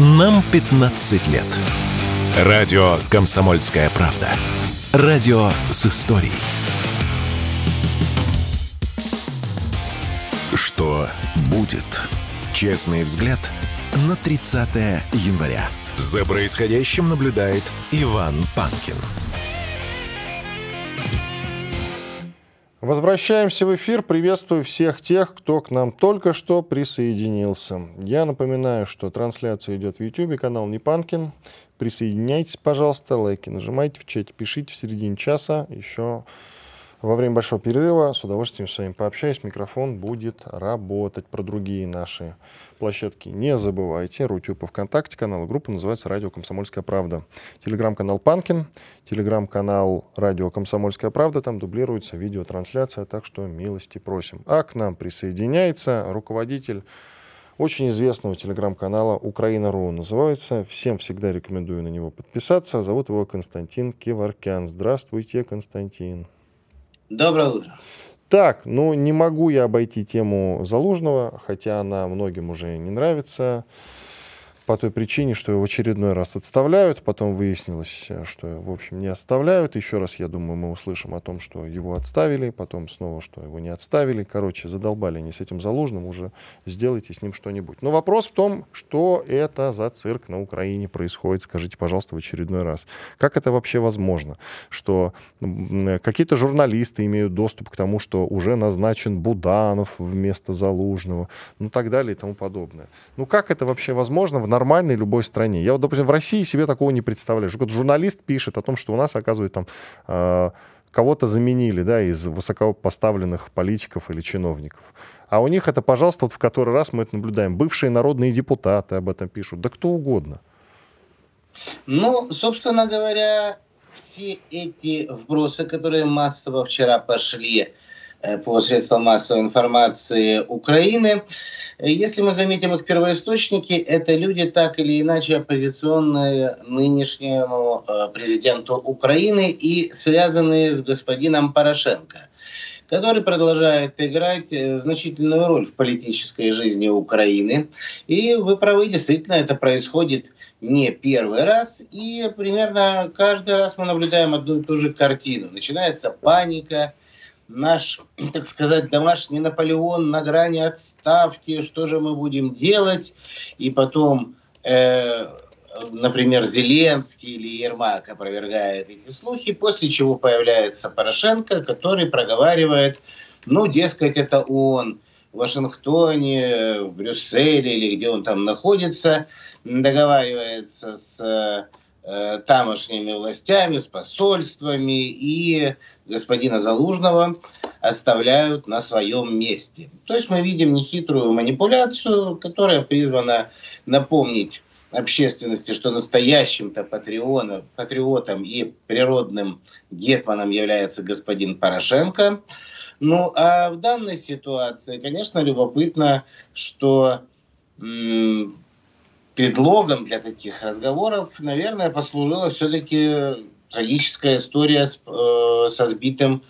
Нам 15 лет. Радио «Комсомольская правда». Радио с историей. Что будет? Честный взгляд на 30 января. За происходящим наблюдает Иван Панкин. Возвращаемся в эфир. Приветствую всех тех, кто к нам только что присоединился. Я напоминаю, что трансляция идет в YouTube, канал Непанкин. Присоединяйтесь, пожалуйста, лайки нажимайте в чате, пишите в середине часа. Еще во время большого перерыва с удовольствием с вами пообщаюсь. Микрофон будет работать. Про другие наши площадки не забывайте. Рутюб и ВКонтакте канал. Группа называется «Радио Комсомольская правда». Телеграм-канал «Панкин», телеграм-канал «Радио Комсомольская правда». Там дублируется видеотрансляция, так что милости просим. А к нам присоединяется руководитель очень известного телеграм-канала «Украина.ру» называется. Всем всегда рекомендую на него подписаться. Зовут его Константин Киваркян. Здравствуйте, Константин. Доброе утро. Так, ну не могу я обойти тему Залужного, хотя она многим уже не нравится по той причине, что его в очередной раз отставляют. Потом выяснилось, что, в общем, не отставляют. Еще раз, я думаю, мы услышим о том, что его отставили, потом снова, что его не отставили. Короче, задолбали они с этим Залужным, уже сделайте с ним что-нибудь. Но вопрос в том, что это за цирк на Украине происходит, скажите, пожалуйста, в очередной раз. Как это вообще возможно? Что какие-то журналисты имеют доступ к тому, что уже назначен Буданов вместо Залужного, ну так далее и тому подобное. Ну как это вообще возможно в нормальной любой стране. Я вот, допустим, в России себе такого не представляю. Что журналист пишет о том, что у нас, оказывается, там э, кого-то заменили, да, из высокопоставленных политиков или чиновников. А у них это, пожалуйста, вот в который раз мы это наблюдаем. Бывшие народные депутаты об этом пишут, да кто угодно. Ну, собственно говоря, все эти вбросы, которые массово вчера пошли по средствам массовой информации Украины, если мы заметим их первоисточники, это люди так или иначе оппозиционные нынешнему э, президенту Украины и связанные с господином Порошенко который продолжает играть э, значительную роль в политической жизни Украины. И вы правы, действительно, это происходит не первый раз, и примерно каждый раз мы наблюдаем одну и ту же картину. Начинается паника, наш, так сказать, домашний Наполеон на грани отставки, что же мы будем делать, и потом, э, например, Зеленский или Ермак опровергает эти слухи, после чего появляется Порошенко, который проговаривает, ну, дескать, это он в Вашингтоне, в Брюсселе или где он там находится, договаривается с э, тамошними властями, с посольствами и господина Залужного оставляют на своем месте. То есть мы видим нехитрую манипуляцию, которая призвана напомнить общественности, что настоящим-то патриотом, патриотом и природным гетманом является господин Порошенко. Ну, а в данной ситуации, конечно, любопытно, что м- предлогом для таких разговоров, наверное, послужила все-таки трагическая история с, э, со сбитым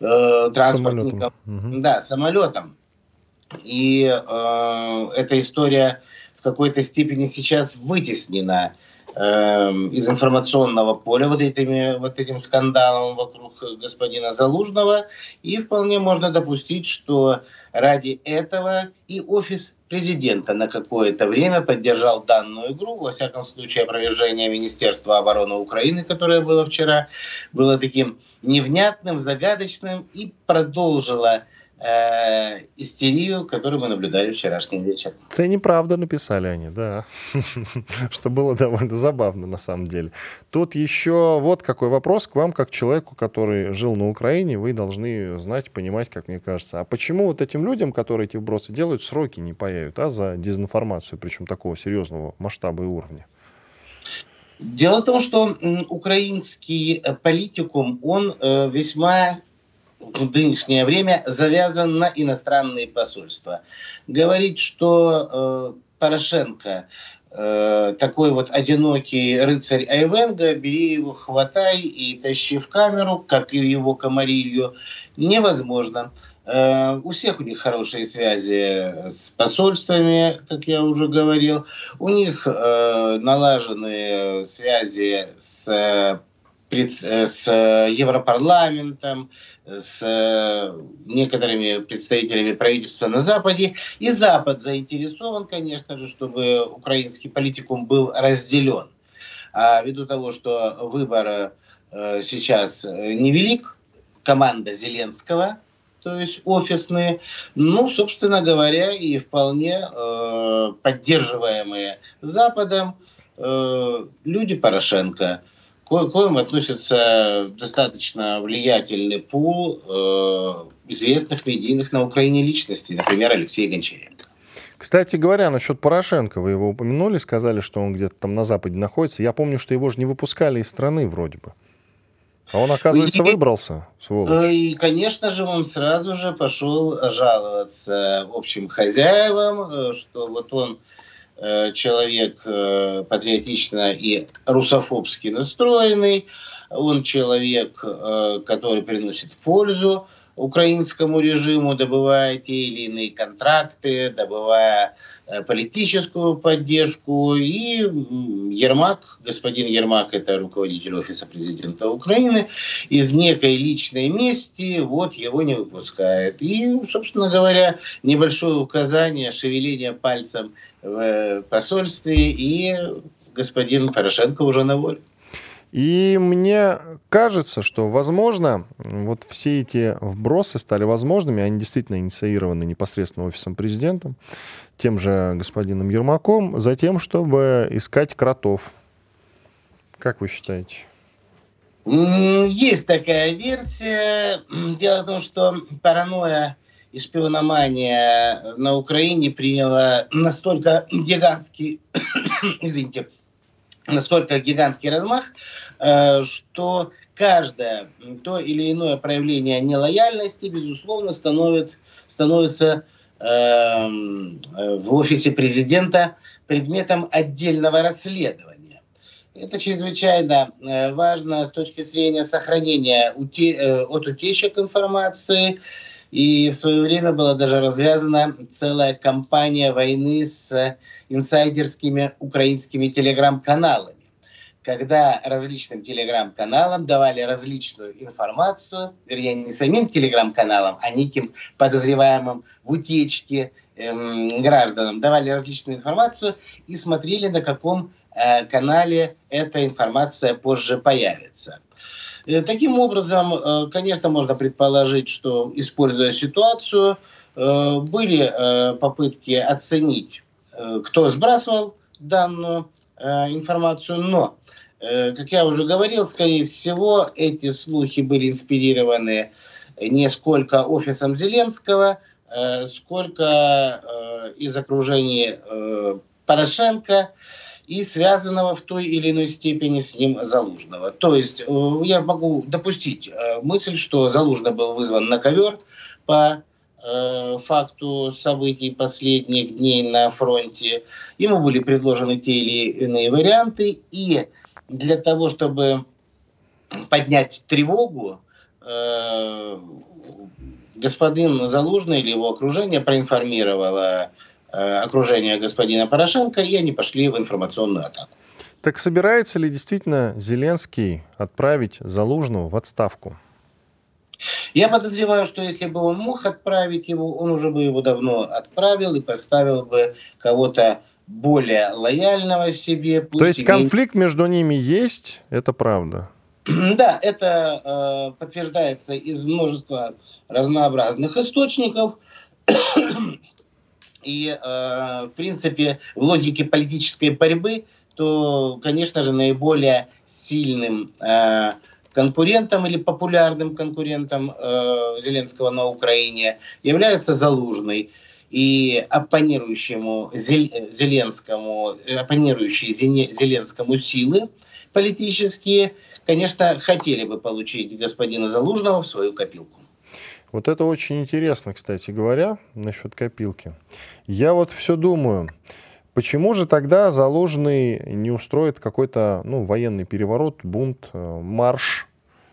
э, транспортником. Самолетом. Да, самолетом. И э, эта история в какой-то степени сейчас вытеснена из информационного поля вот, этими, вот этим скандалом вокруг господина Залужного. И вполне можно допустить, что ради этого и офис президента на какое-то время поддержал данную игру. Во всяком случае, опровержение Министерства обороны Украины, которое было вчера, было таким невнятным, загадочным и продолжило э, истерию, которую мы наблюдали вчерашним вечером. Это неправда написали они, да. Что было довольно забавно на самом деле. Тут еще вот какой вопрос к вам, как человеку, который жил на Украине, вы должны знать, понимать, как мне кажется. А почему вот этим людям, которые эти вбросы делают, сроки не появят, а за дезинформацию, причем такого серьезного масштаба и уровня? Дело в том, что украинский э, политикум, он э, весьма в нынешнее время завязан на иностранные посольства. Говорить, что э, Порошенко э, такой вот одинокий рыцарь Айвенга, бери его, хватай и тащи в камеру, как и его комарилью, невозможно. Э, у всех у них хорошие связи с посольствами, как я уже говорил. У них э, налажены связи с, с Европарламентом, с некоторыми представителями правительства на Западе. И Запад заинтересован, конечно же, чтобы украинский политикум был разделен. А ввиду того, что выбор э, сейчас невелик, команда Зеленского – то есть офисные, ну, собственно говоря, и вполне э, поддерживаемые Западом э, люди Порошенко, к коим относится достаточно влиятельный пул э, известных медийных на Украине личностей, например, Алексей Гончаренко. Кстати говоря, насчет Порошенко, вы его упомянули, сказали, что он где-то там на Западе находится. Я помню, что его же не выпускали из страны вроде бы. А он, оказывается, и, выбрался, сволочь. И, конечно же, он сразу же пошел жаловаться общим хозяевам, э, что вот он э, человек э, патриотично и русофобски настроенный, он человек, который приносит пользу украинскому режиму, добывая те или иные контракты, добывая Э, политическую поддержку. И Ермак, господин Ермак, это руководитель офиса президента Украины, из некой личной мести вот его не выпускает. И, собственно говоря, небольшое указание, шевеление пальцем в посольстве, и господин Порошенко уже на воле. И мне кажется, что, возможно, вот все эти вбросы стали возможными, они действительно инициированы непосредственно офисом президента, тем же господином Ермаком, за тем, чтобы искать кротов. Как вы считаете? Есть такая версия. Дело в том, что паранойя и шпиономания на Украине приняла настолько гигантский, извините, настолько гигантский размах, э, что каждое то или иное проявление нелояльности, безусловно, становится, становится эм, в офисе президента предметом отдельного расследования. Это чрезвычайно э, важно с точки зрения сохранения э, от утечек информации. И в свое время была даже развязана целая кампания войны с инсайдерскими украинскими телеграм-каналами, когда различным телеграм-каналам давали различную информацию, вернее, не самим телеграм-каналам, а неким подозреваемым в утечке эм, гражданам, давали различную информацию и смотрели, на каком э, канале эта информация позже появится. Э, таким образом, э, конечно, можно предположить, что, используя ситуацию, э, были попытки оценить кто сбрасывал данную информацию, но, как я уже говорил, скорее всего, эти слухи были инспирированы не сколько офисом Зеленского, сколько из окружения Порошенко и связанного в той или иной степени с ним Залужного. То есть я могу допустить мысль, что Залужный был вызван на ковер по Э, факту событий последних дней на фронте. Ему были предложены те или иные варианты, и для того, чтобы поднять тревогу, э, господин Залужный или его окружение проинформировало э, окружение господина Порошенко, и они пошли в информационную атаку. Так собирается ли действительно Зеленский отправить Залужного в отставку? Я подозреваю, что если бы он мог отправить его, он уже бы его давно отправил и поставил бы кого-то более лояльного себе. То есть конфликт между ними есть, это правда? Да, это э, подтверждается из множества разнообразных источников. И, э, в принципе, в логике политической борьбы, то, конечно же, наиболее сильным э, конкурентом или популярным конкурентом э, Зеленского на Украине является Залужный. И оппонирующему Зеленскому, оппонирующие Зеленскому силы политические, конечно, хотели бы получить господина Залужного в свою копилку. Вот это очень интересно, кстати говоря, насчет копилки. Я вот все думаю, почему же тогда Залужный не устроит какой-то ну, военный переворот, бунт, э, марш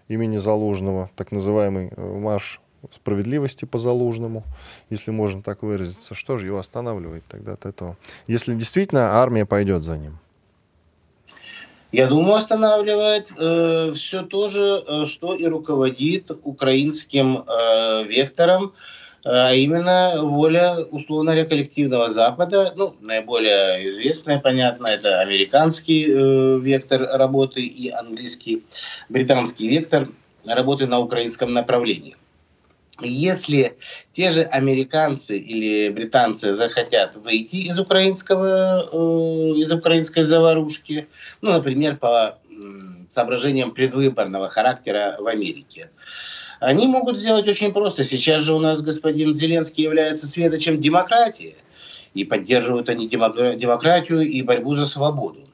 имени Залужного, так называемый э, марш справедливости по Залужному, если можно так выразиться. Что же его останавливает тогда от этого? Если действительно армия пойдет за ним. Я думаю, останавливает э, все то же, э, что и руководит украинским э, вектором, э, а именно воля, условно говоря, коллективного Запада. Ну, наиболее известная, понятно, это американский э, вектор работы и английский, британский вектор работы на украинском направлении. Если те же американцы или британцы захотят выйти из украинского, э, из украинской заварушки, ну, например, по соображениям предвыборного характера в Америке, они могут сделать очень просто. Сейчас же у нас господин Зеленский является светочем демократии, и поддерживают они демократию и борьбу за свободу.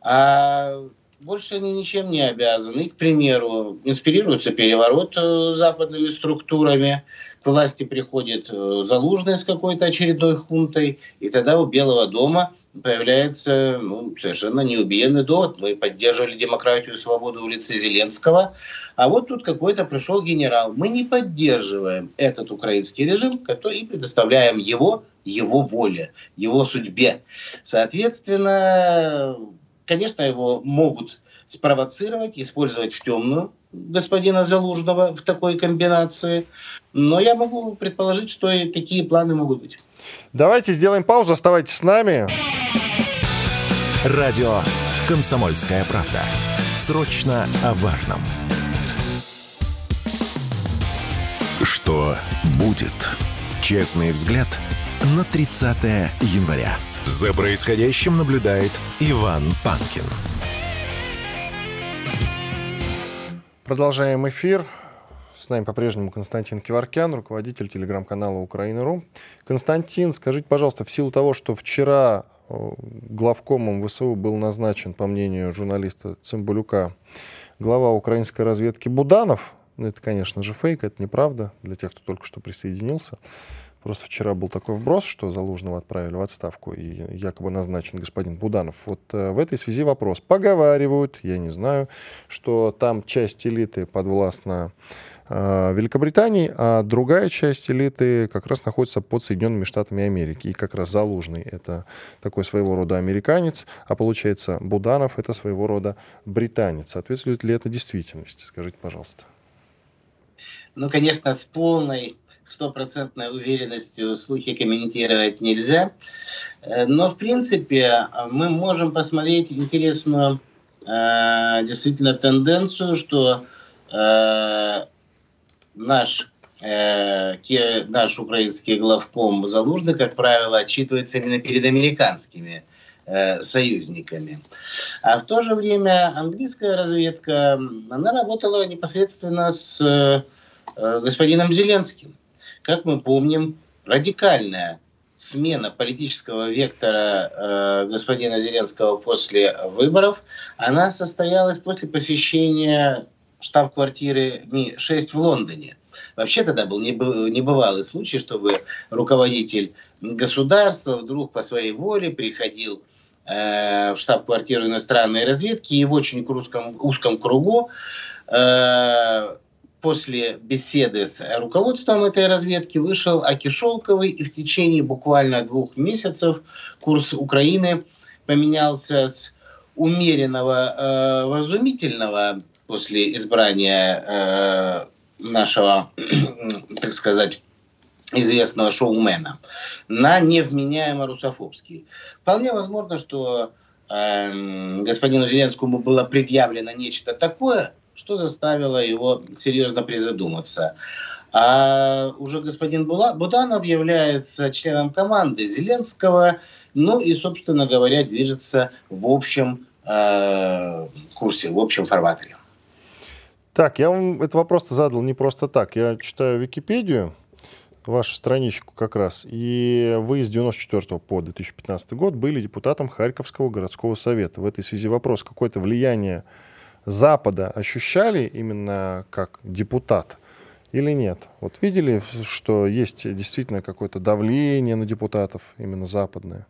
А больше они ничем не обязаны. к примеру, инспирируется переворот э, западными структурами, к власти приходит э, Залужный с какой-то очередной хунтой, и тогда у Белого дома появляется ну, совершенно неубиенный довод. Мы поддерживали демократию и свободу в Зеленского, а вот тут какой-то пришел генерал. Мы не поддерживаем этот украинский режим, который и предоставляем его, его воле, его судьбе. Соответственно, конечно, его могут спровоцировать, использовать в темную господина Залужного в такой комбинации. Но я могу предположить, что и такие планы могут быть. Давайте сделаем паузу, оставайтесь с нами. Радио «Комсомольская правда». Срочно о важном. Что будет? Честный взгляд на 30 января. За происходящим наблюдает Иван Панкин. Продолжаем эфир. С нами по-прежнему Константин Киваркян, руководитель телеграм-канала Украина.ру. Константин, скажите, пожалуйста, в силу того, что вчера э, главкомом ВСУ был назначен, по мнению журналиста Цымбалюка, глава украинской разведки Буданов, ну это, конечно же, фейк, это неправда для тех, кто только что присоединился, Просто вчера был такой вброс, что Залужного отправили в отставку и якобы назначен господин Буданов. Вот э, в этой связи вопрос. Поговаривают, я не знаю, что там часть элиты подвластна э, Великобритании, а другая часть элиты как раз находится под Соединенными Штатами Америки. И как раз Залужный — это такой своего рода американец, а получается Буданов — это своего рода британец. Соответствует ли это действительности? Скажите, пожалуйста. Ну, конечно, с полной стопроцентной уверенностью слухи комментировать нельзя. Э, но, в принципе, мы можем посмотреть интересную э, действительно тенденцию, что э, наш наш украинский главком Залужный, как правило, отчитывается именно перед американскими союзниками. А в то же время английская разведка, она работала непосредственно с господином Зеленским. Как мы помним, радикальная смена политического вектора э, господина Зеленского после выборов, она состоялась после посещения штаб-квартиры Ми-6 в Лондоне. Вообще тогда был небывалый случай, чтобы руководитель государства вдруг по своей воле приходил э, в штаб-квартиру иностранной разведки и в очень узком, узком кругу э, после беседы с руководством этой разведки вышел Аки Шелковый, и в течение буквально двух месяцев курс Украины поменялся с умеренного, э, вразумительного после избрания э, нашего, так сказать, известного шоумена на невменяемо русофобский. Вполне возможно, что э, господину Зеленскому было предъявлено нечто такое, что заставило его серьезно призадуматься. А уже господин Буданов является членом команды Зеленского, ну и, собственно говоря, движется в общем э, курсе, в общем формате. Так, я вам этот вопрос задал не просто так. Я читаю Википедию, вашу страничку как раз, и вы с 94 по 2015 год были депутатом Харьковского городского совета. В этой связи вопрос, какое-то влияние Запада ощущали именно как депутат или нет? Вот видели, что есть действительно какое-то давление на депутатов именно западное?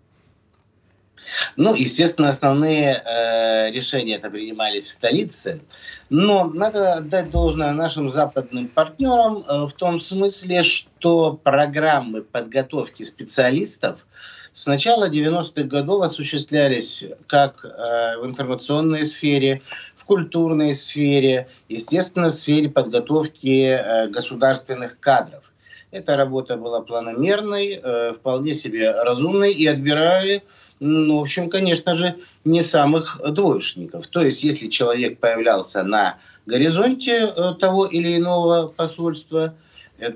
Ну, естественно, основные э, решения это принимались в столице, но надо отдать должное нашим западным партнерам э, в том смысле, что программы подготовки специалистов с начала 90-х годов осуществлялись как э, в информационной сфере, культурной сфере, естественно, в сфере подготовки э, государственных кадров. Эта работа была планомерной, э, вполне себе разумной и отбирали ну, в общем, конечно же, не самых двоечников. То есть, если человек появлялся на горизонте э, того или иного посольства,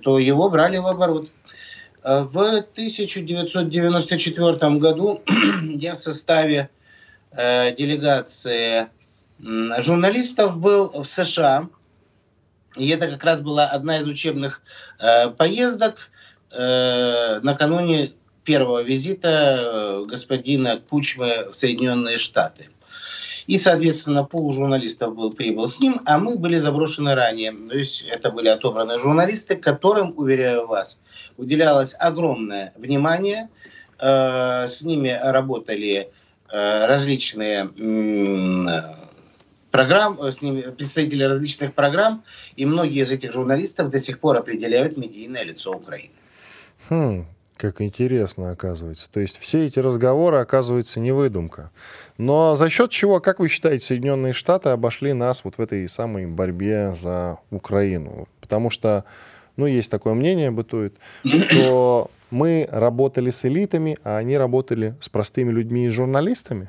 то его брали в оборот. В 1994 году я в составе делегации журналистов был в США. И это как раз была одна из учебных поездок накануне первого визита э, господина Кучмы в Соединенные Штаты. И, соответственно, пол журналистов был, прибыл с ним, а мы были заброшены ранее. То есть это были отобраны журналисты, которым, уверяю вас, уделялось огромное внимание. Э, с ними работали э, различные программ, с ними представители различных программ, и многие из этих журналистов до сих пор определяют медийное лицо Украины. Хм, как интересно, оказывается. То есть все эти разговоры, оказывается, не выдумка. Но за счет чего, как вы считаете, Соединенные Штаты обошли нас вот в этой самой борьбе за Украину? Потому что, ну, есть такое мнение, бытует, что мы работали с элитами, а они работали с простыми людьми и журналистами?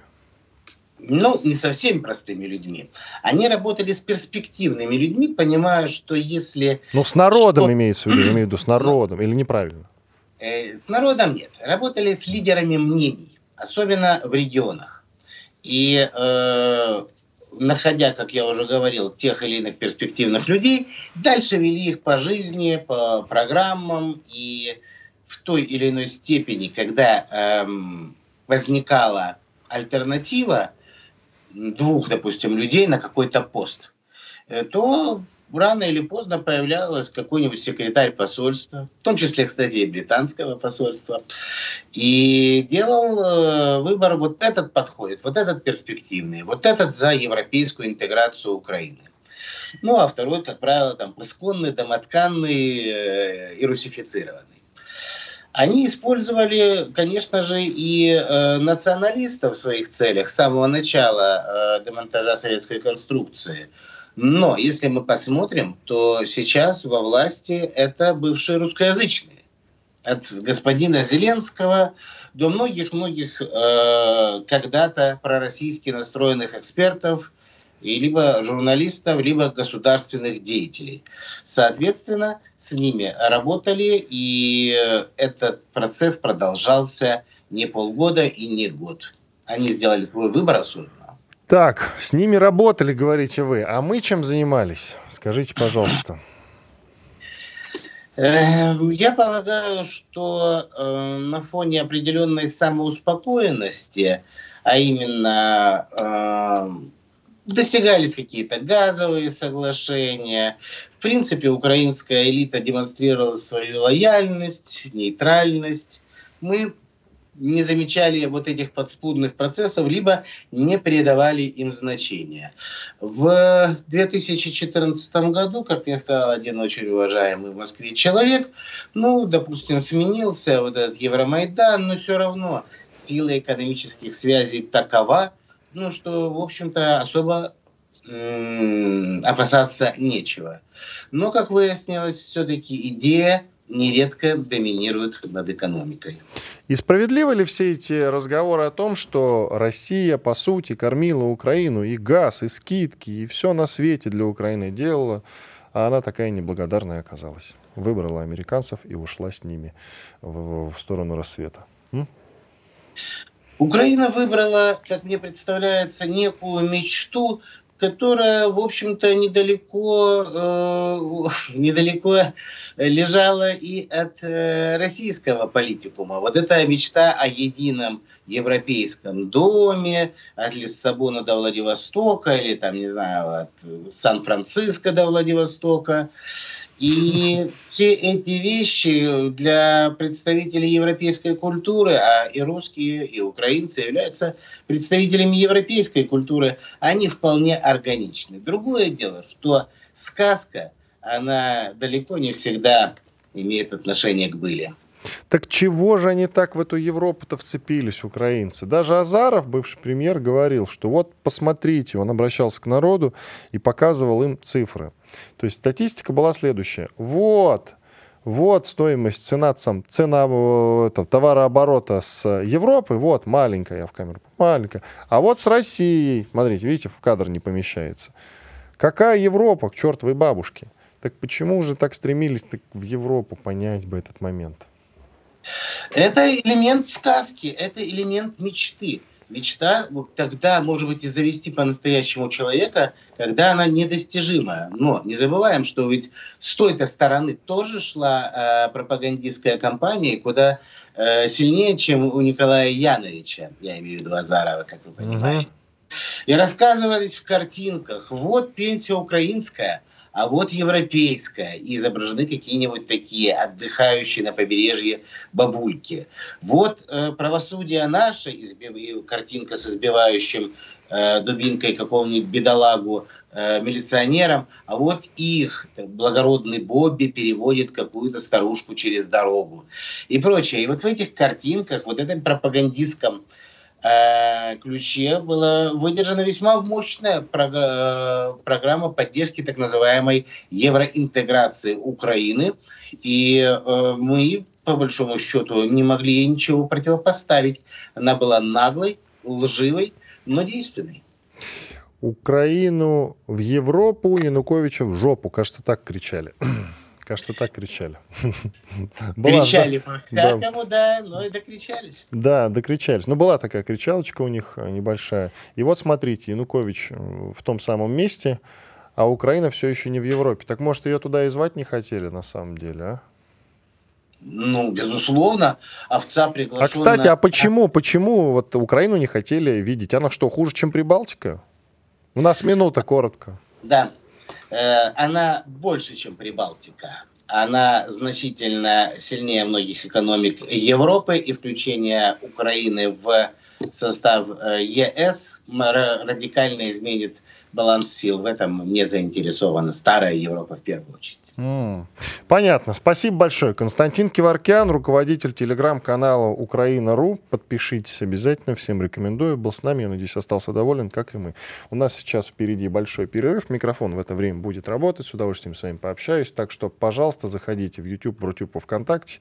Ну, не совсем простыми людьми. Они работали с перспективными людьми, понимая, что если... Ну, с народом что... имеется в виду, я имею в виду, с народом, или неправильно? Э, с народом нет. Работали с лидерами мнений, особенно в регионах. И э, находя, как я уже говорил, тех или иных перспективных людей, дальше вели их по жизни, по программам и в той или иной степени, когда эм, возникала альтернатива двух, допустим, людей на какой-то пост, э, то рано или поздно появлялась какой-нибудь секретарь посольства, в том числе, кстати, и британского посольства, и делал э, выбор, вот этот подходит, вот этот перспективный, вот этот за европейскую интеграцию Украины. Ну, а второй, как правило, там, исконный, домотканный э, и русифицированный. Они использовали, конечно же, и э, националистов в своих целях с самого начала э, демонтажа советской конструкции – но если мы посмотрим, то сейчас во власти это бывшие русскоязычные. От господина Зеленского до многих-многих э, когда-то пророссийски настроенных экспертов, и либо журналистов, либо государственных деятелей. Соответственно, с ними работали, и этот процесс продолжался не полгода и не год. Они сделали свой выбор осознанно. Так, с ними работали, говорите вы. А мы чем занимались? Скажите, пожалуйста. Эм, я полагаю, что э, на фоне определенной самоуспокоенности, а именно э, достигались какие-то газовые соглашения, в принципе, украинская элита демонстрировала свою лояльность, нейтральность. Мы не замечали вот этих подспудных процессов, либо не придавали им значения. В 2014 году, как мне сказал один очень уважаемый в Москве человек, ну, допустим, сменился вот этот Евромайдан, но все равно сила экономических связей такова, ну, что, в общем-то, особо опасаться нечего. Но, как выяснилось, все-таки идея нередко доминирует над экономикой. И справедливы ли все эти разговоры о том, что Россия, по сути, кормила Украину и газ, и скидки, и все на свете для Украины делала, а она такая неблагодарная оказалась? Выбрала американцев и ушла с ними в, в сторону рассвета. М? Украина выбрала, как мне представляется, некую мечту, которая, в общем-то, недалеко, э, недалеко лежала и от э, российского политикума. Вот эта мечта о едином европейском доме, от Лиссабона до Владивостока, или там, не знаю, от Сан-Франциско до Владивостока. И все эти вещи для представителей европейской культуры, а и русские, и украинцы являются представителями европейской культуры, они вполне органичны. Другое дело, что сказка, она далеко не всегда имеет отношение к были. Так чего же они так в эту Европу-то вцепились, украинцы? Даже Азаров, бывший премьер, говорил, что вот посмотрите, он обращался к народу и показывал им цифры. То есть статистика была следующая. Вот, вот стоимость, цена, сам, цена э, это, товарооборота с Европы, вот маленькая, я в камеру, маленькая. А вот с Россией, смотрите, видите, в кадр не помещается. Какая Европа, к чертовой бабушке? Так почему же так стремились так в Европу понять бы этот момент? Это элемент сказки, это элемент мечты. Мечта тогда может быть и завести по-настоящему человека, когда она недостижимая. Но не забываем, что ведь с той-то стороны тоже шла э, пропагандистская кампания, куда э, сильнее, чем у Николая Яновича, я имею в виду Азарова, как вы понимаете. Угу. И рассказывались в картинках, вот пенсия украинская – а вот европейская, и изображены какие-нибудь такие отдыхающие на побережье бабульки. Вот э, правосудие наше, избив... картинка с избивающим э, дубинкой какого-нибудь бедолагу э, милиционером, а вот их благородный Бобби переводит какую-то старушку через дорогу и прочее. И вот в этих картинках, вот этом пропагандистском Э, ключе была выдержана весьма мощная программа поддержки так называемой евроинтеграции Украины. И мы, по большому счету, не могли ничего противопоставить. Она была наглой, лживой, но действенной. Украину в Европу, Януковича в жопу. Кажется, так кричали. Кажется, так кричали. Кричали по-всякому, да, но и докричались. Да, докричались. Ну, была такая кричалочка у них э, небольшая. И вот смотрите, Янукович э, в том самом месте, а Украина все еще не в Европе. Так может, ее туда и звать не хотели на самом деле, а? Ну, безусловно, овца приглашена... А, кстати, а почему, почему вот Украину не хотели видеть? Она что, хуже, чем Прибалтика? У нас минута, коротко. Да, Э, она больше, чем Прибалтика. Она значительно сильнее многих экономик Европы, и включение Украины в состав э, ЕС радикально изменит баланс сил. В этом не заинтересована старая Европа в первую очередь. Понятно. Спасибо большое. Константин Киваркян, руководитель телеграм-канала Украина.ру. Подпишитесь обязательно. Всем рекомендую. Был с нами, я надеюсь, остался доволен, как и мы. У нас сейчас впереди большой перерыв. Микрофон в это время будет работать. С удовольствием с вами пообщаюсь. Так что, пожалуйста, заходите в YouTube, в Рутюб, ВКонтакте.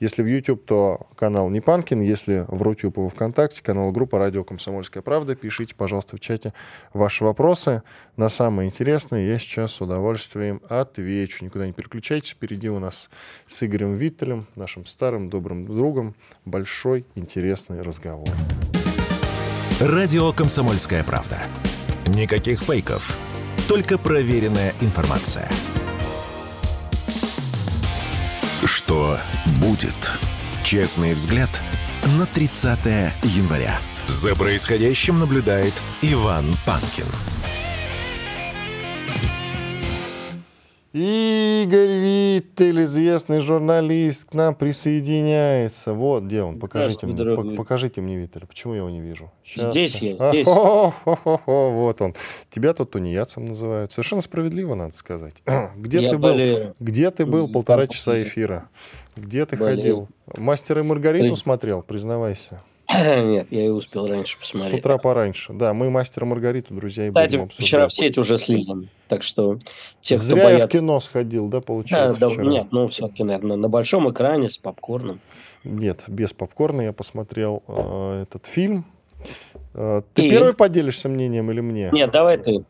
Если в YouTube, то канал Непанкин. Если в Рутюб и ВКонтакте, канал группа «Радио Комсомольская правда». Пишите, пожалуйста, в чате ваши вопросы. На самые интересные я сейчас с удовольствием отвечу никуда не переключайтесь. Впереди у нас с Игорем Виттелем, нашим старым добрым другом, большой интересный разговор. Радио «Комсомольская правда». Никаких фейков, только проверенная информация. Что будет? Честный взгляд на 30 января. За происходящим наблюдает Иван Панкин. Игорь Виттель, известный журналист, к нам присоединяется. Вот где он. Покажите мне, покажите мне Виттеля. Почему я его не вижу? Сейчас. Здесь я, здесь. вот он. Тебя тут тунеядцем называют. Совершенно справедливо, надо сказать. Где я ты болею. был? Где ты был полтора часа эфира? Где ты болею. ходил? Мастера и Маргариту смотрел, признавайся. Нет, я и успел раньше посмотреть. С утра пораньше. Да, мы мастера Маргариту, друзья, и Кстати, будем обсуждать. вчера в сеть уже слили. Так что те, Зря кто боят... я в кино сходил, да, получается, да, вчера? Нет, ну все-таки, наверное, на большом экране с попкорном. Нет, без попкорна я посмотрел э, этот фильм. Э, ты и... первый поделишься мнением или мне? Нет, давай ты.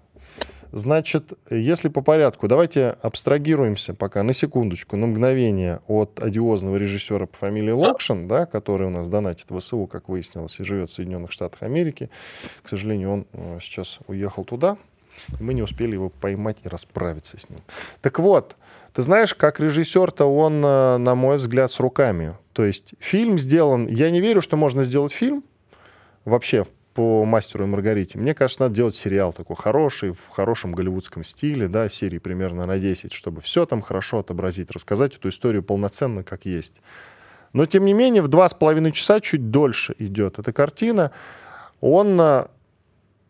Значит, если по порядку, давайте абстрагируемся пока на секундочку, на мгновение от одиозного режиссера по фамилии Локшин, да, который у нас донатит в СУ, как выяснилось, и живет в Соединенных Штатах Америки. К сожалению, он э, сейчас уехал туда, мы не успели его поймать и расправиться с ним. Так вот, ты знаешь, как режиссер-то он, э, на мой взгляд, с руками. То есть фильм сделан... Я не верю, что можно сделать фильм вообще по «Мастеру и Маргарите». Мне кажется, надо делать сериал такой хороший, в хорошем голливудском стиле, да, серии примерно на 10, чтобы все там хорошо отобразить, рассказать эту историю полноценно, как есть. Но, тем не менее, в два с половиной часа чуть дольше идет эта картина. Он а,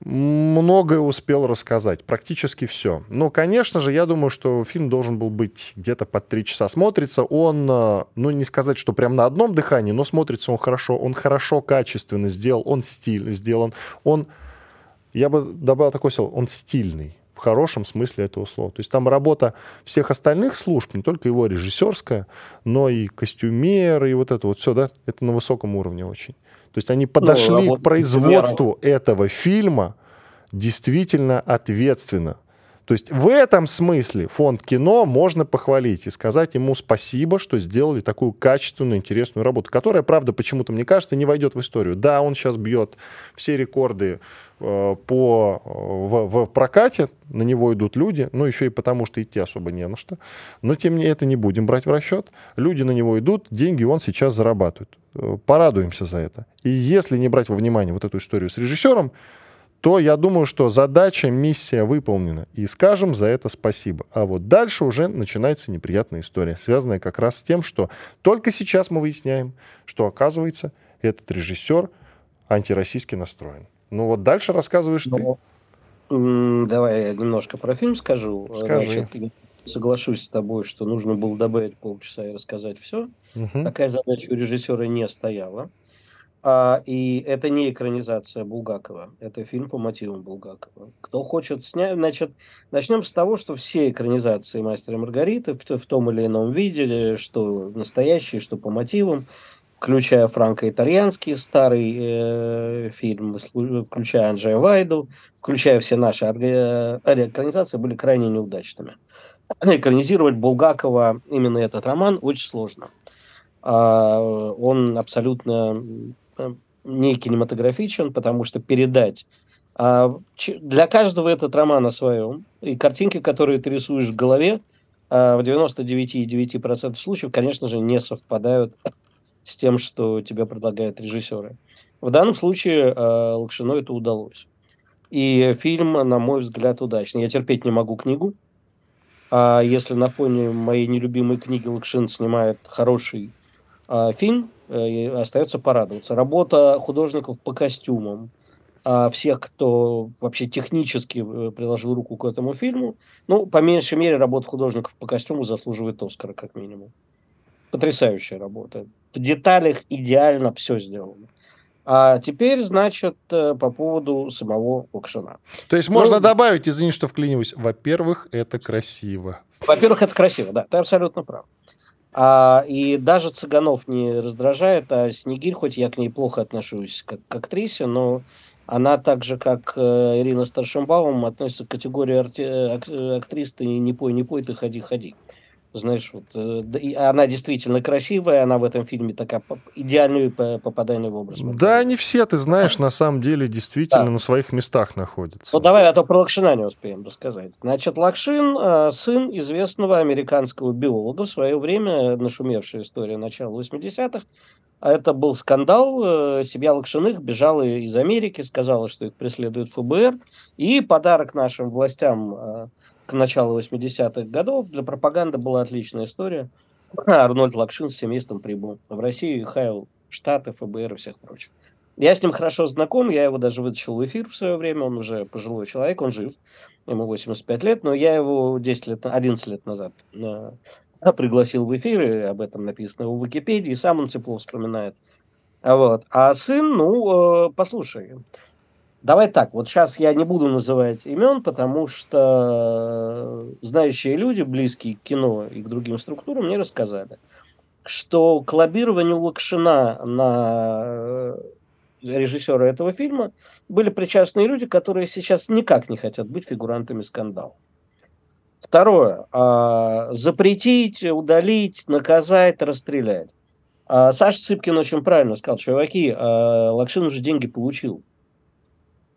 многое успел рассказать, практически все. Но, конечно же, я думаю, что фильм должен был быть где-то под три часа. Смотрится он, э, ну, не сказать, что прям на одном дыхании, но смотрится он хорошо. Он хорошо, качественно сделал, он стиль сделан. Он, я бы добавил такой слово, он стильный в хорошем смысле этого слова. То есть там работа всех остальных служб, не только его режиссерская, но и костюмеры, и вот это вот все, да, это на высоком уровне очень. То есть они подошли ну, к производству этого фильма действительно ответственно. То есть в этом смысле фонд кино можно похвалить и сказать ему спасибо, что сделали такую качественную, интересную работу, которая, правда, почему-то, мне кажется, не войдет в историю. Да, он сейчас бьет все рекорды по, в, в прокате, на него идут люди, но еще и потому, что идти особо не на что. Но, тем не менее, это не будем брать в расчет. Люди на него идут, деньги он сейчас зарабатывает. Э, порадуемся за это. И если не брать во внимание вот эту историю с режиссером, то я думаю, что задача, миссия выполнена. И скажем за это спасибо. А вот дальше уже начинается неприятная история, связанная как раз с тем, что только сейчас мы выясняем, что, оказывается, этот режиссер антироссийски настроен. Ну вот дальше рассказываешь ну, ты. Давай я немножко про фильм скажу. Скажи. Значит, соглашусь с тобой, что нужно было добавить полчаса и рассказать все. Угу. Такая задача у режиссера не стояла. А, и это не экранизация Булгакова, это фильм по мотивам Булгакова. Кто хочет снять, значит, начнем с того, что все экранизации Мастера Маргариты в, в том или ином виде, что настоящие, что по мотивам, включая франко-итальянский старый э, фильм, включая Анджея Вайду, включая все наши э, экранизации, были крайне неудачными. Экранизировать Булгакова, именно этот роман, очень сложно. А, он абсолютно Э, не кинематографичен, потому что передать а, для каждого этот роман о своем, и картинки, которые ты рисуешь в голове, а, в 99,9% случаев, конечно же, не совпадают с тем, что тебе предлагают режиссеры. В данном случае а, Лакшину это удалось. И фильм, на мой взгляд, удачный. Я терпеть не могу книгу. А если на фоне моей нелюбимой книги Лакшин снимает хороший а, фильм, э, остается порадоваться. Работа художников по костюмам, а всех, кто вообще технически э, приложил руку к этому фильму, ну, по меньшей мере, работа художников по костюму заслуживает Оскара, как минимум. Потрясающая работа. В деталях идеально все сделано. А теперь, значит, э, по поводу самого Лакшина. То есть можно ну, добавить, извини, что вклиниваюсь, во-первых, это красиво. Во-первых, это красиво, да, ты абсолютно прав. А, и даже Цыганов не раздражает, а Снегирь, хоть я к ней плохо отношусь как к актрисе, но она так же, как э, Ирина Старшимбаум, относится к категории арти- актрис «ты не пой, не пой, ты ходи, ходи» знаешь, вот, э, она действительно красивая, она в этом фильме такая идеальное попадание в образ. Да, не все, ты знаешь, на самом деле действительно да. на своих местах находятся. Ну давай, а то про Лакшина не успеем рассказать. Значит, Лакшин э, сын известного американского биолога, в свое время нашумевшая история начала 80-х. А это был скандал. Э, семья Лакшиных бежала из Америки, сказала, что их преследует ФБР. И подарок нашим властям к началу 80-х годов. Для пропаганды была отличная история. Арнольд Лакшин с семейством прибыл в Россию, хайл Штаты, ФБР и всех прочих. Я с ним хорошо знаком, я его даже вытащил в эфир в свое время, он уже пожилой человек, он жив, ему 85 лет, но я его 10 лет, 11 лет назад э, пригласил в эфир, и об этом написано в Википедии, сам он тепло вспоминает. Вот. А сын, ну, э, послушай, Давай так, вот сейчас я не буду называть имен, потому что знающие люди, близкие к кино и к другим структурам, мне рассказали, что к лоббированию Лакшина на э, режиссера этого фильма были причастны люди, которые сейчас никак не хотят быть фигурантами скандала. Второе. А, запретить, удалить, наказать, расстрелять. А Саша Цыпкин очень правильно сказал, чуваки, а, Лакшин уже деньги получил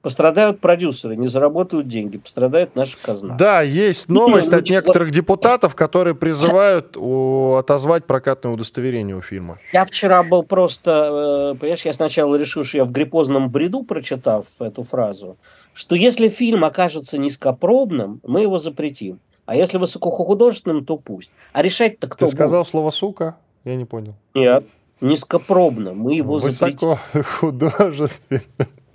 Пострадают продюсеры, не заработают деньги, пострадает наша казна. Да, есть новость от некоторых депутатов, которые призывают отозвать прокатное удостоверение у фильма. Я вчера был просто, э, понимаешь, я сначала решил, что я в гриппозном бреду, прочитав эту фразу, что если фильм окажется низкопробным, мы его запретим. А если высокохудожественным, то пусть. А решать-то кто Ты сказал будет? слово «сука»? Я не понял. Нет, низкопробно. Мы его запретим. Высокохудожественным.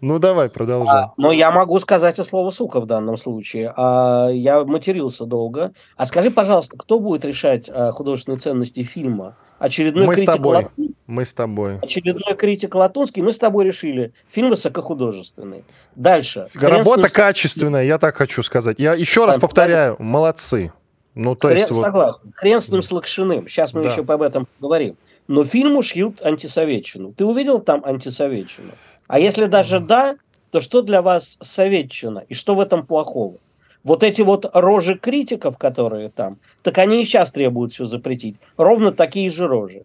Ну, давай, продолжай. А, но я могу сказать и слово «сука» в данном случае. А, я матерился долго. А скажи, пожалуйста, кто будет решать а, художественные ценности фильма? Очередной мы критик с тобой. Лат... Мы с тобой. Очередной критик Латунский. Мы с тобой решили. Фильм высокохудожественный. Дальше. Работа качественная, я так хочу сказать. Я еще раз повторяю, молодцы. Ну, то Хрен, есть, согласен. Вот... Хрен с ним с Лакшиным. Сейчас мы да. еще об этом поговорим. Но фильму шьют антисоветчину. Ты увидел там антисоветчину? А если даже да, то что для вас советчина? И что в этом плохого? Вот эти вот рожи критиков, которые там, так они и сейчас требуют все запретить. Ровно такие же рожи.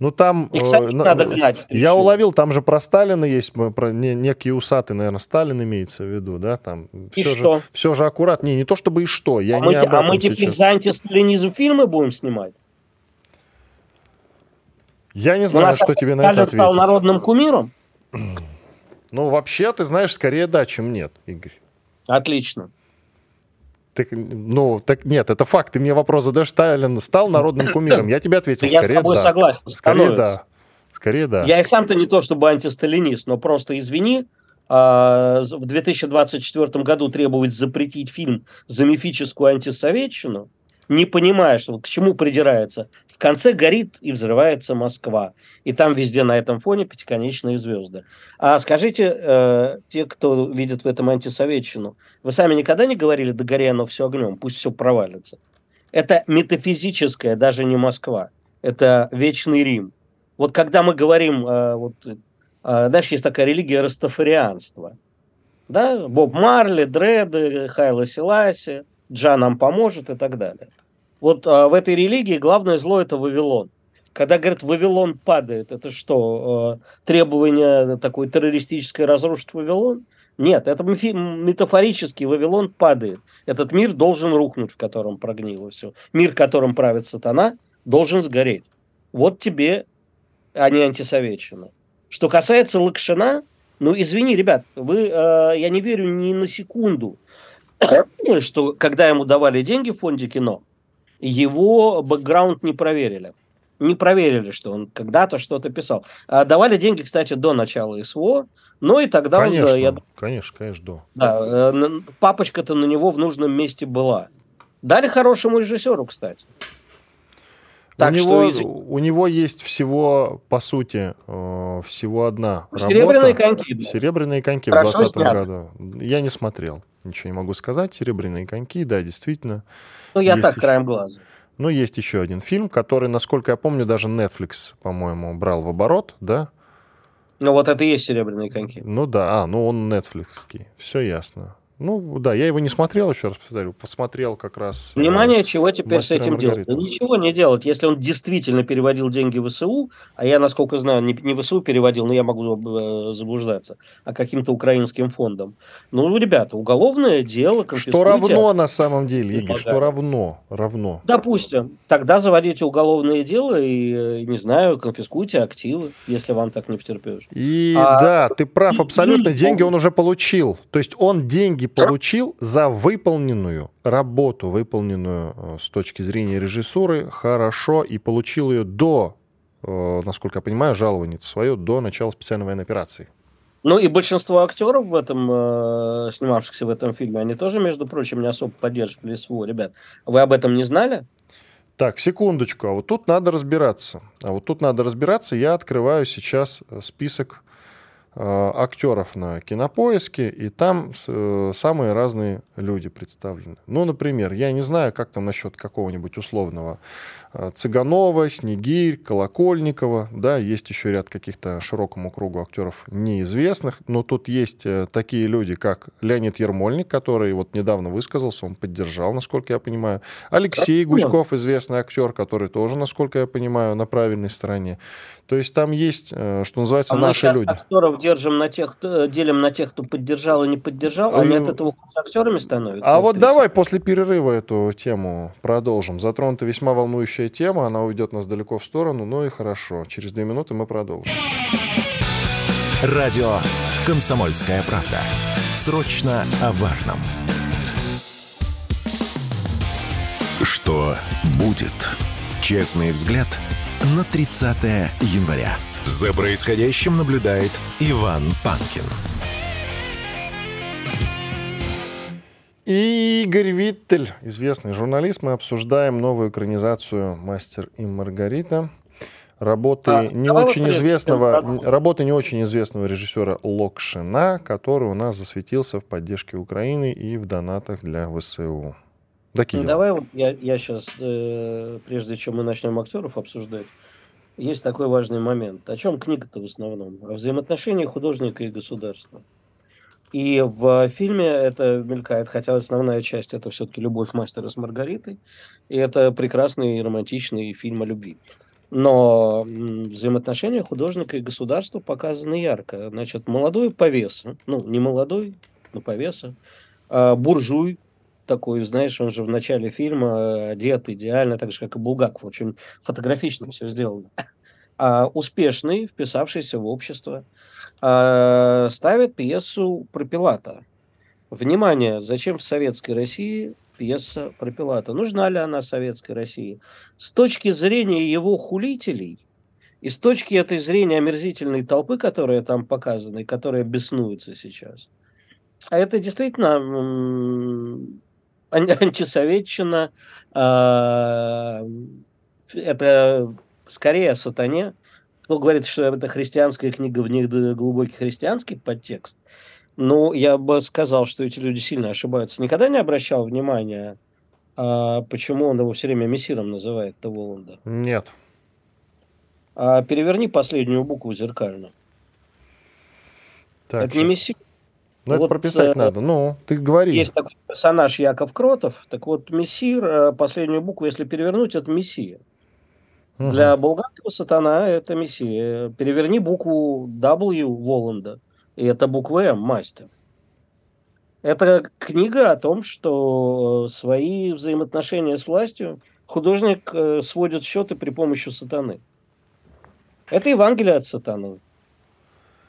Ну там Их э, надо гнать. Я уловил, там же про Сталина есть, про не, некий усатый, наверное, Сталин имеется в виду, да, там. И все что? Же, все же аккуратнее, не то чтобы и что, я а не мы, об А мы теперь сейчас. за антисталинизм фильмы будем снимать? Я не знаю, что тебе на это ответить. стал народным кумиром? Ну, вообще, ты знаешь, скорее да, чем нет, Игорь. Отлично. Так, ну, так нет, это факт. Ты мне вопрос задашь, Сталин стал народным кумиром. Я тебе ответил, я скорее с тобой да. согласен. Скорее да. Скорее да. Я и сам-то не то чтобы антисталинист, но просто извини, а, в 2024 году требовать запретить фильм за мифическую антисоветчину – не понимая, что к чему придирается. В конце горит и взрывается Москва. И там везде на этом фоне пятиконечные звезды. А скажите, э, те, кто видит в этом антисоветчину, вы сами никогда не говорили, да гори оно все огнем, пусть все провалится. Это метафизическое, даже не Москва. Это вечный Рим. Вот когда мы говорим, э, вот, э, знаешь, есть такая религия растафарианства. Да? Боб Марли, Дреды, Хайла Селаси, Джа нам поможет и так далее. Вот а, в этой религии главное зло – это Вавилон. Когда говорят, Вавилон падает, это что, э, требование такой террористической разрушить Вавилон? Нет, это метафорически Вавилон падает. Этот мир должен рухнуть, в котором прогнило все. Мир, которым правит сатана, должен сгореть. Вот тебе, а не антисоветчина. Что касается Лакшина, ну, извини, ребят, вы, э, я не верю ни на секунду, что когда ему давали деньги в фонде кино, его бэкграунд не проверили. Не проверили, что он когда-то что-то писал. А давали деньги, кстати, до начала СВО, ну и тогда конечно, он... Я... Конечно, конечно, до. Да, э, папочка-то на него в нужном месте была. Дали хорошему режиссеру, кстати. Так у, него, что... у него есть всего, по сути, э, всего одна Серебряные работа. коньки. Да. Серебряные коньки в 2020 году. Я не смотрел, ничего не могу сказать. Серебряные коньки, да, действительно. Ну, я так, еще... краем глаза. Ну, есть еще один фильм, который, насколько я помню, даже Netflix, по-моему, брал в оборот, да? Ну, вот это и есть «Серебряные коньки». Ну да, а, ну он Netflix. Все ясно. Ну, да, я его не смотрел, еще раз повторю, посмотрел как раз... Э, Внимание, чего теперь с этим делать? Да ничего не делать. Если он действительно переводил деньги в СУ, а я, насколько знаю, не, не в СУ переводил, но я могу э, заблуждаться, а каким-то украинским фондом. Ну, ребята, уголовное дело... Что равно на самом деле, Игорь, что равно, равно. Допустим. Тогда заводите уголовное дело и, э, не знаю, конфискуйте активы, если вам так не втерпешь. И а... да, ты прав абсолютно, деньги он уже получил. То есть он деньги получил за выполненную работу, выполненную э, с точки зрения режиссуры, хорошо, и получил ее до, э, насколько я понимаю, жалование свое до начала специальной военной операции. Ну и большинство актеров в этом, э, снимавшихся в этом фильме, они тоже, между прочим, не особо поддерживали СВО. Ребят, вы об этом не знали? Так, секундочку, а вот тут надо разбираться. А вот тут надо разбираться. Я открываю сейчас список Э, актеров на кинопоиске, и там э, самые разные люди представлены. Ну, например, я не знаю, как там насчет какого-нибудь условного э, Цыганова, Снегирь, Колокольникова, да, есть еще ряд каких-то широкому кругу актеров неизвестных, но тут есть такие люди, как Леонид Ермольник, который вот недавно высказался, он поддержал, насколько я понимаю, Алексей Гуськов, известный актер, который тоже, насколько я понимаю, на правильной стороне. То есть там есть, что называется, а наши люди. актеров держим на тех, делим на тех, кто поддержал и не поддержал, они от этого актерами становятся. А вот давай после перерыва эту тему продолжим. Затронута весьма волнующая тема, она уйдет нас далеко в сторону, ну и хорошо. Через две минуты мы продолжим. Радио «Комсомольская правда». Срочно о важном. Что будет? Честный взгляд на 30 января. За происходящим наблюдает Иван Панкин. Игорь Виттель, известный журналист. Мы обсуждаем новую экранизацию «Мастер и Маргарита». Работы а, не очень известного, работы не очень известного режиссера Локшина, который у нас засветился в поддержке Украины и в донатах для ВСУ. Такие ну, давай вот я, я сейчас, э, прежде чем мы начнем актеров обсуждать, есть такой важный момент. О чем книга-то в основном? О взаимоотношении художника и государства. И в фильме это мелькает, хотя основная часть это все-таки любовь мастера с Маргаритой. И это прекрасный романтичный фильм о любви. Но взаимоотношения художника и государства показаны ярко. Значит, молодой повеса, ну, не молодой, но повеса, а буржуй, такой, знаешь, он же в начале фильма э, одет идеально, так же, как и Булгаков, очень фотографично все сделано. А успешный, вписавшийся в общество, а, ставит пьесу про Пилата. Внимание, зачем в советской России пьеса про Пилата? Нужна ли она советской России? С точки зрения его хулителей и с точки этой зрения омерзительной толпы, которая там показана и которая беснуется сейчас, а это действительно антисоветчина, а, это скорее о сатане. Кто говорит, что это христианская книга, в них глубокий христианский подтекст. Ну, я бы сказал, что эти люди сильно ошибаются. Никогда не обращал внимания, а почему он его все время мессиром называет, Воланда? Нет. А переверни последнюю букву зеркально. Так, это не мессир, ну, вот, это прописать э, надо. Ну, ты говори. Есть такой персонаж Яков Кротов. Так вот, мессир, э, последнюю букву, если перевернуть, это мессия. Угу. Для Булгакова сатана – это мессия. Переверни букву W Воланда, и это буква М – мастер. Это книга о том, что свои взаимоотношения с властью художник э, сводит счеты при помощи сатаны. Это Евангелие от сатаны.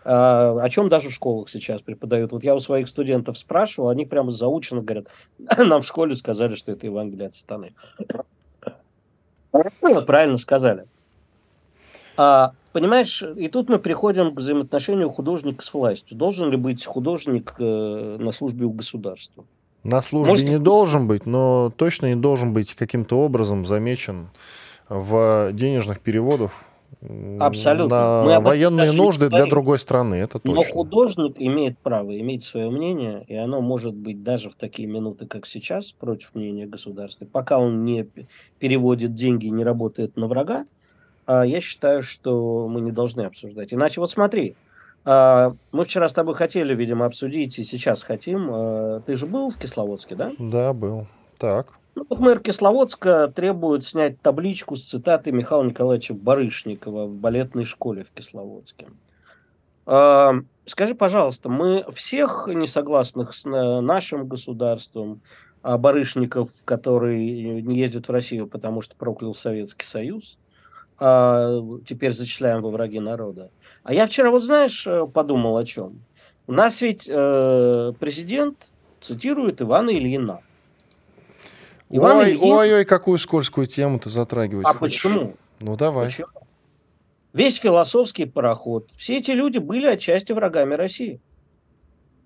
А, о чем даже в школах сейчас преподают. Вот я у своих студентов спрашивал, они прямо заученно говорят, нам в школе сказали, что это Евангелие от сатаны. Ну, правильно сказали. А, понимаешь, и тут мы приходим к взаимоотношению художника с властью. Должен ли быть художник э, на службе у государства? На службе Может... не должен быть, но точно не должен быть каким-то образом замечен в денежных переводах Абсолютно. на военные нужды для другой страны, это точно. Но художник имеет право иметь свое мнение, и оно может быть даже в такие минуты, как сейчас, против мнения государства. Пока он не переводит деньги, не работает на врага, а, я считаю, что мы не должны обсуждать. Иначе вот смотри, а, мы вчера с тобой хотели, видимо, обсудить, и сейчас хотим. А, ты же был в Кисловодске, да? Да, был. Так. Ну, вот мэр Кисловодска требует снять табличку с цитатой Михаила Николаевича Барышникова в балетной школе в Кисловодске. А, скажи, пожалуйста, мы всех несогласных с нашим государством, а Барышников, который не ездит в Россию, потому что проклял Советский Союз, а теперь зачисляем во враги народа. А я вчера, вот знаешь, подумал о чем. У нас ведь э, президент цитирует Ивана Ильина. Иван ой, Ильин... ой, ой, какую скользкую тему ты затрагиваешь. А хочешь? почему? Ну давай. Почему? Весь философский пароход. Все эти люди были отчасти врагами России.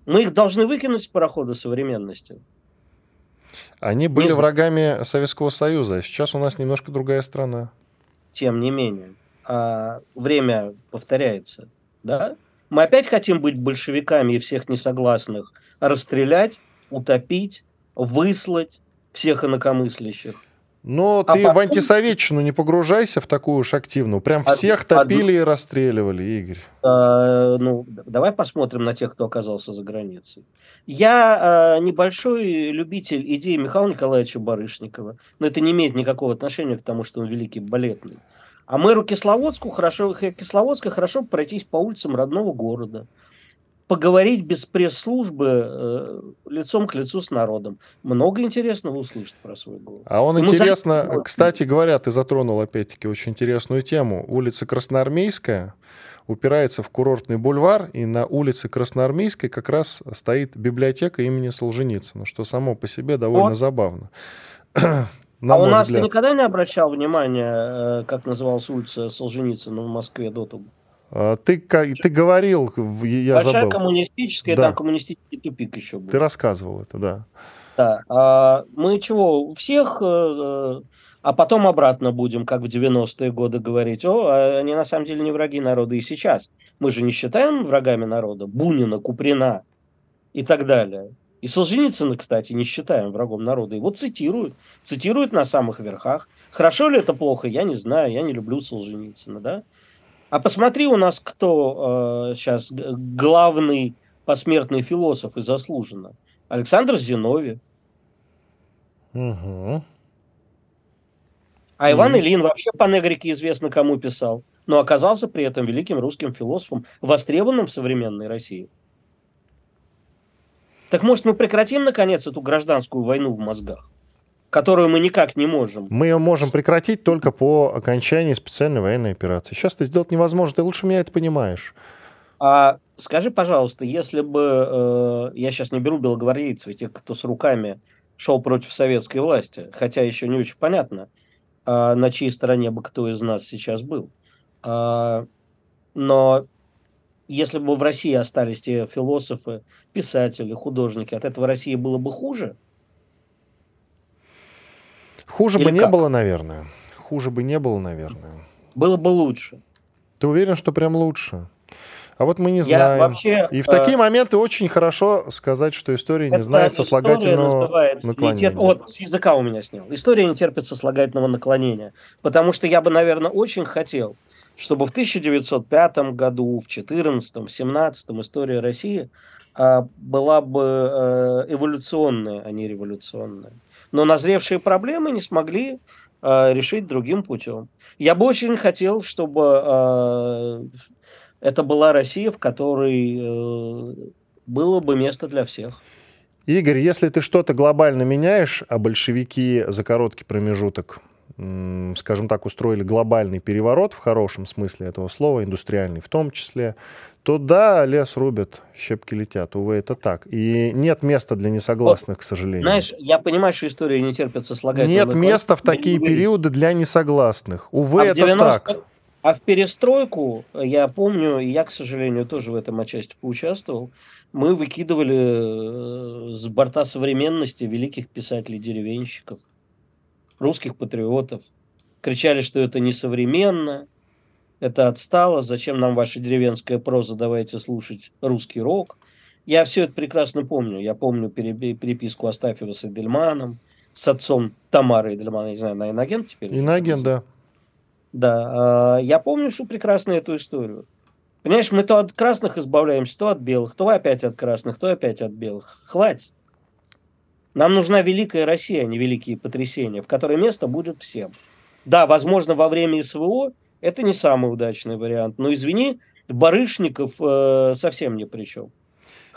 Мы их должны выкинуть с парохода современности. Они были не врагами Советского Союза. Сейчас у нас немножко другая страна. Тем не менее. А, время повторяется. Да? Мы опять хотим быть большевиками и всех несогласных расстрелять, утопить, выслать, всех инакомыслящих. Но а ты потом... в антисоветчину не погружайся в такую уж активную. Прям а, всех топили а... и расстреливали, Игорь. А, ну, давай посмотрим на тех, кто оказался за границей. Я а, небольшой любитель идеи Михаила Николаевича Барышникова, но это не имеет никакого отношения к тому, что он великий балетный. А мэру Кисловодску хорошо, Кисловодска хорошо пройтись по улицам родного города, поговорить без пресс-службы э, лицом к лицу с народом. Много интересного услышать про свой город. А он Ему интересно, за... кстати говоря, ты затронул опять-таки очень интересную тему. Улица Красноармейская упирается в курортный бульвар, и на улице Красноармейской как раз стоит библиотека имени Солженицына, что само по себе довольно вот. забавно. На а у нас взгляд. ты никогда не обращал внимания, э, как называлась улица Солженицына в Москве до того? А, ты, ты говорил, я Большая забыл. коммунистическая, да. там коммунистический тупик еще был. Ты рассказывал это, да. Да. А мы чего, у всех, э, э, а потом обратно будем, как в 90-е годы, говорить, о, а они на самом деле не враги народа и сейчас. Мы же не считаем врагами народа Бунина, Куприна и так далее. И Солженицына, кстати, не считаем врагом народа. Его цитируют. Цитируют на самых верхах. Хорошо ли это плохо, я не знаю. Я не люблю Солженицына, да? А посмотри у нас, кто э, сейчас главный посмертный философ и заслуженно. Александр Зиновьев. Угу. А Иван и... Ильин вообще по негрике известно кому писал, но оказался при этом великим русским философом, востребованным в современной России. Так может мы прекратим, наконец, эту гражданскую войну в мозгах, которую мы никак не можем? Мы ее можем прекратить только по окончании специальной военной операции. Сейчас это сделать невозможно, ты лучше меня это понимаешь. А скажи, пожалуйста, если бы, э, я сейчас не беру белогвардейцев, тех, кто с руками шел против советской власти, хотя еще не очень понятно, э, на чьей стороне бы кто из нас сейчас был. Э, но если бы в России остались те философы, писатели, художники, от этого России было бы хуже? Хуже Или бы не как? было, наверное. Хуже бы не было, наверное. Было бы лучше. Ты уверен, что прям лучше? А вот мы не знаем. вообще, и в такие э... моменты очень хорошо сказать, что история не знает сослагательного наклонения. Тер... Вот, с языка у меня снял. История не терпит сослагательного наклонения. Потому что я бы, наверное, очень хотел, чтобы в 1905 году, в 2014, в 2017 история России а, была бы а, эволюционная, а не революционная. Но назревшие проблемы не смогли а, решить другим путем. Я бы очень хотел, чтобы это была Россия, в которой э, было бы место для всех. Игорь, если ты что-то глобально меняешь, а большевики за короткий промежуток скажем так, устроили глобальный переворот в хорошем смысле этого слова, индустриальный в том числе, то да, лес рубят, щепки летят. Увы, это так. И нет места для несогласных, вот, к сожалению. Знаешь, я понимаю, что история не терпит сослагательного. Нет места в такие периоды для несогласных. Увы, а это 90... так. А в перестройку, я помню, я, к сожалению, тоже в этом отчасти поучаствовал, мы выкидывали э, с борта современности великих писателей-деревенщиков – русских патриотов. Кричали, что это несовременно, это отстало, зачем нам ваша деревенская проза, давайте слушать русский рок. Я все это прекрасно помню. Я помню переписку Астафьева с Эдельманом, с отцом Тамары Эдельмана, не знаю, на инагент теперь? Инагент, да. Да, а, я помню всю прекрасно эту историю. Понимаешь, мы то от красных избавляемся, то от белых, то опять от красных, то опять от белых. Хватит. Нам нужна великая Россия, а не великие потрясения, в которой место будет всем. Да, возможно, во время СВО это не самый удачный вариант, но извини, Барышников э, совсем ни при чем.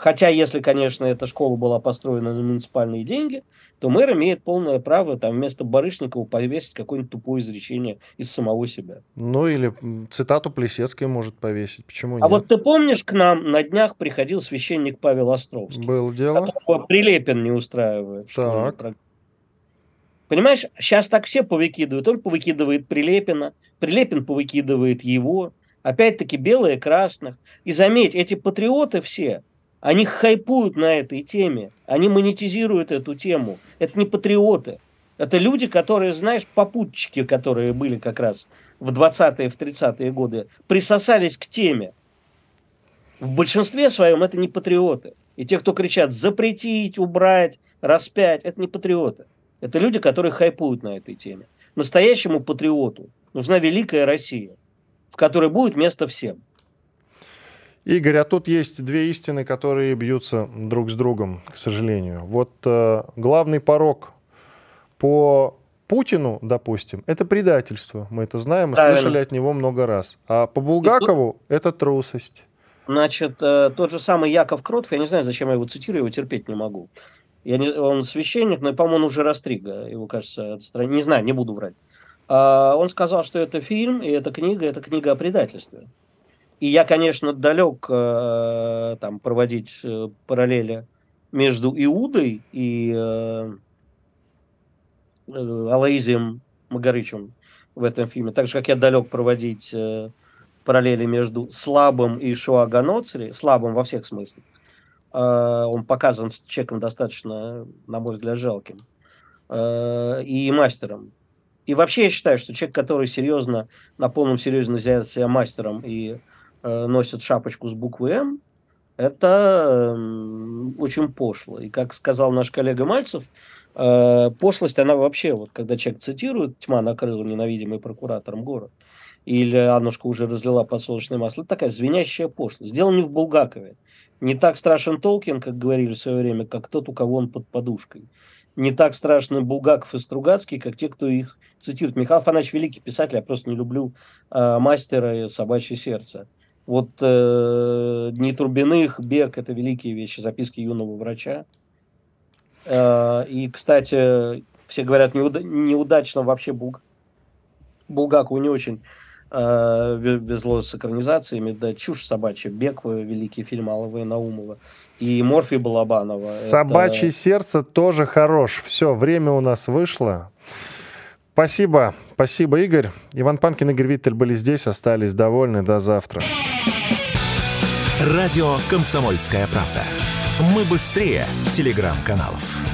Хотя, если, конечно, эта школа была построена на муниципальные деньги, то мэр имеет полное право там вместо Барышникова повесить какое-нибудь тупое изречение из самого себя. Ну, или цитату Плесецкой может повесить. Почему нет? А вот ты помнишь, к нам на днях приходил священник Павел Островский? Был дело. Которого Прилепин не устраивает. Так. Понимаешь, сейчас так все повыкидывают. Он повыкидывает Прилепина, Прилепин повыкидывает его. Опять-таки белые, красных. И заметь, эти патриоты все, они хайпуют на этой теме, они монетизируют эту тему. Это не патриоты. Это люди, которые, знаешь, попутчики, которые были как раз в 20-е, в 30-е годы, присосались к теме. В большинстве своем это не патриоты. И те, кто кричат запретить, убрать, распять, это не патриоты. Это люди, которые хайпуют на этой теме. Настоящему патриоту нужна великая Россия, в которой будет место всем. Игорь, а тут есть две истины, которые бьются друг с другом, к сожалению. Вот э, главный порог по Путину, допустим, это предательство. Мы это знаем, мы Правильно. слышали от него много раз. А по Булгакову тут... это трусость. Значит, э, тот же самый Яков Кротов, я не знаю, зачем я его цитирую, его терпеть не могу. Я не, он священник, но, по-моему, он уже растриг, его, кажется, отстранил. Не знаю, не буду врать. А, он сказал, что это фильм, и эта книга, это книга о предательстве. И я, конечно, далек э, там, проводить э, параллели между Иудой и э, э, Алаизием Магарычем в этом фильме. Так же, как я далек проводить э, параллели между слабым и Шуаганоцри, слабым во всех смыслах. Он показан с человеком достаточно, на мой взгляд, жалким. И мастером. И вообще я считаю, что человек, который серьезно, на полном серьезе называет себя мастером и носят шапочку с буквы М, это очень пошло. И как сказал наш коллега Мальцев, э, пошлость, она вообще, вот когда человек цитирует «Тьма накрыла ненавидимый прокуратором город», или Аннушка уже разлила подсолнечное масло, это такая звенящая пошлость. Дело не в Булгакове. Не так страшен Толкин, как говорили в свое время, как тот, у кого он под подушкой. Не так страшны Булгаков и Стругацкий, как те, кто их цитирует. Михаил Афанасьевич великий писатель, я просто не люблю э, мастера и собачье сердце. Вот э, Дни Турбиных, Бег – это великие вещи, записки юного врача. Э, и, кстати, все говорят, неуда- неудачно вообще Булг... Булгакову не очень э, везло с экранизациями, да чушь собачья. Бег – великий фильм Аллова и Наумова. И Морфи Балабанова. Собачье это... сердце тоже хорош. Все, время у нас вышло. Спасибо. Спасибо, Игорь. Иван Панкин и Игорь Виттель были здесь, остались довольны. До завтра. Радио «Комсомольская правда». Мы быстрее телеграм-каналов.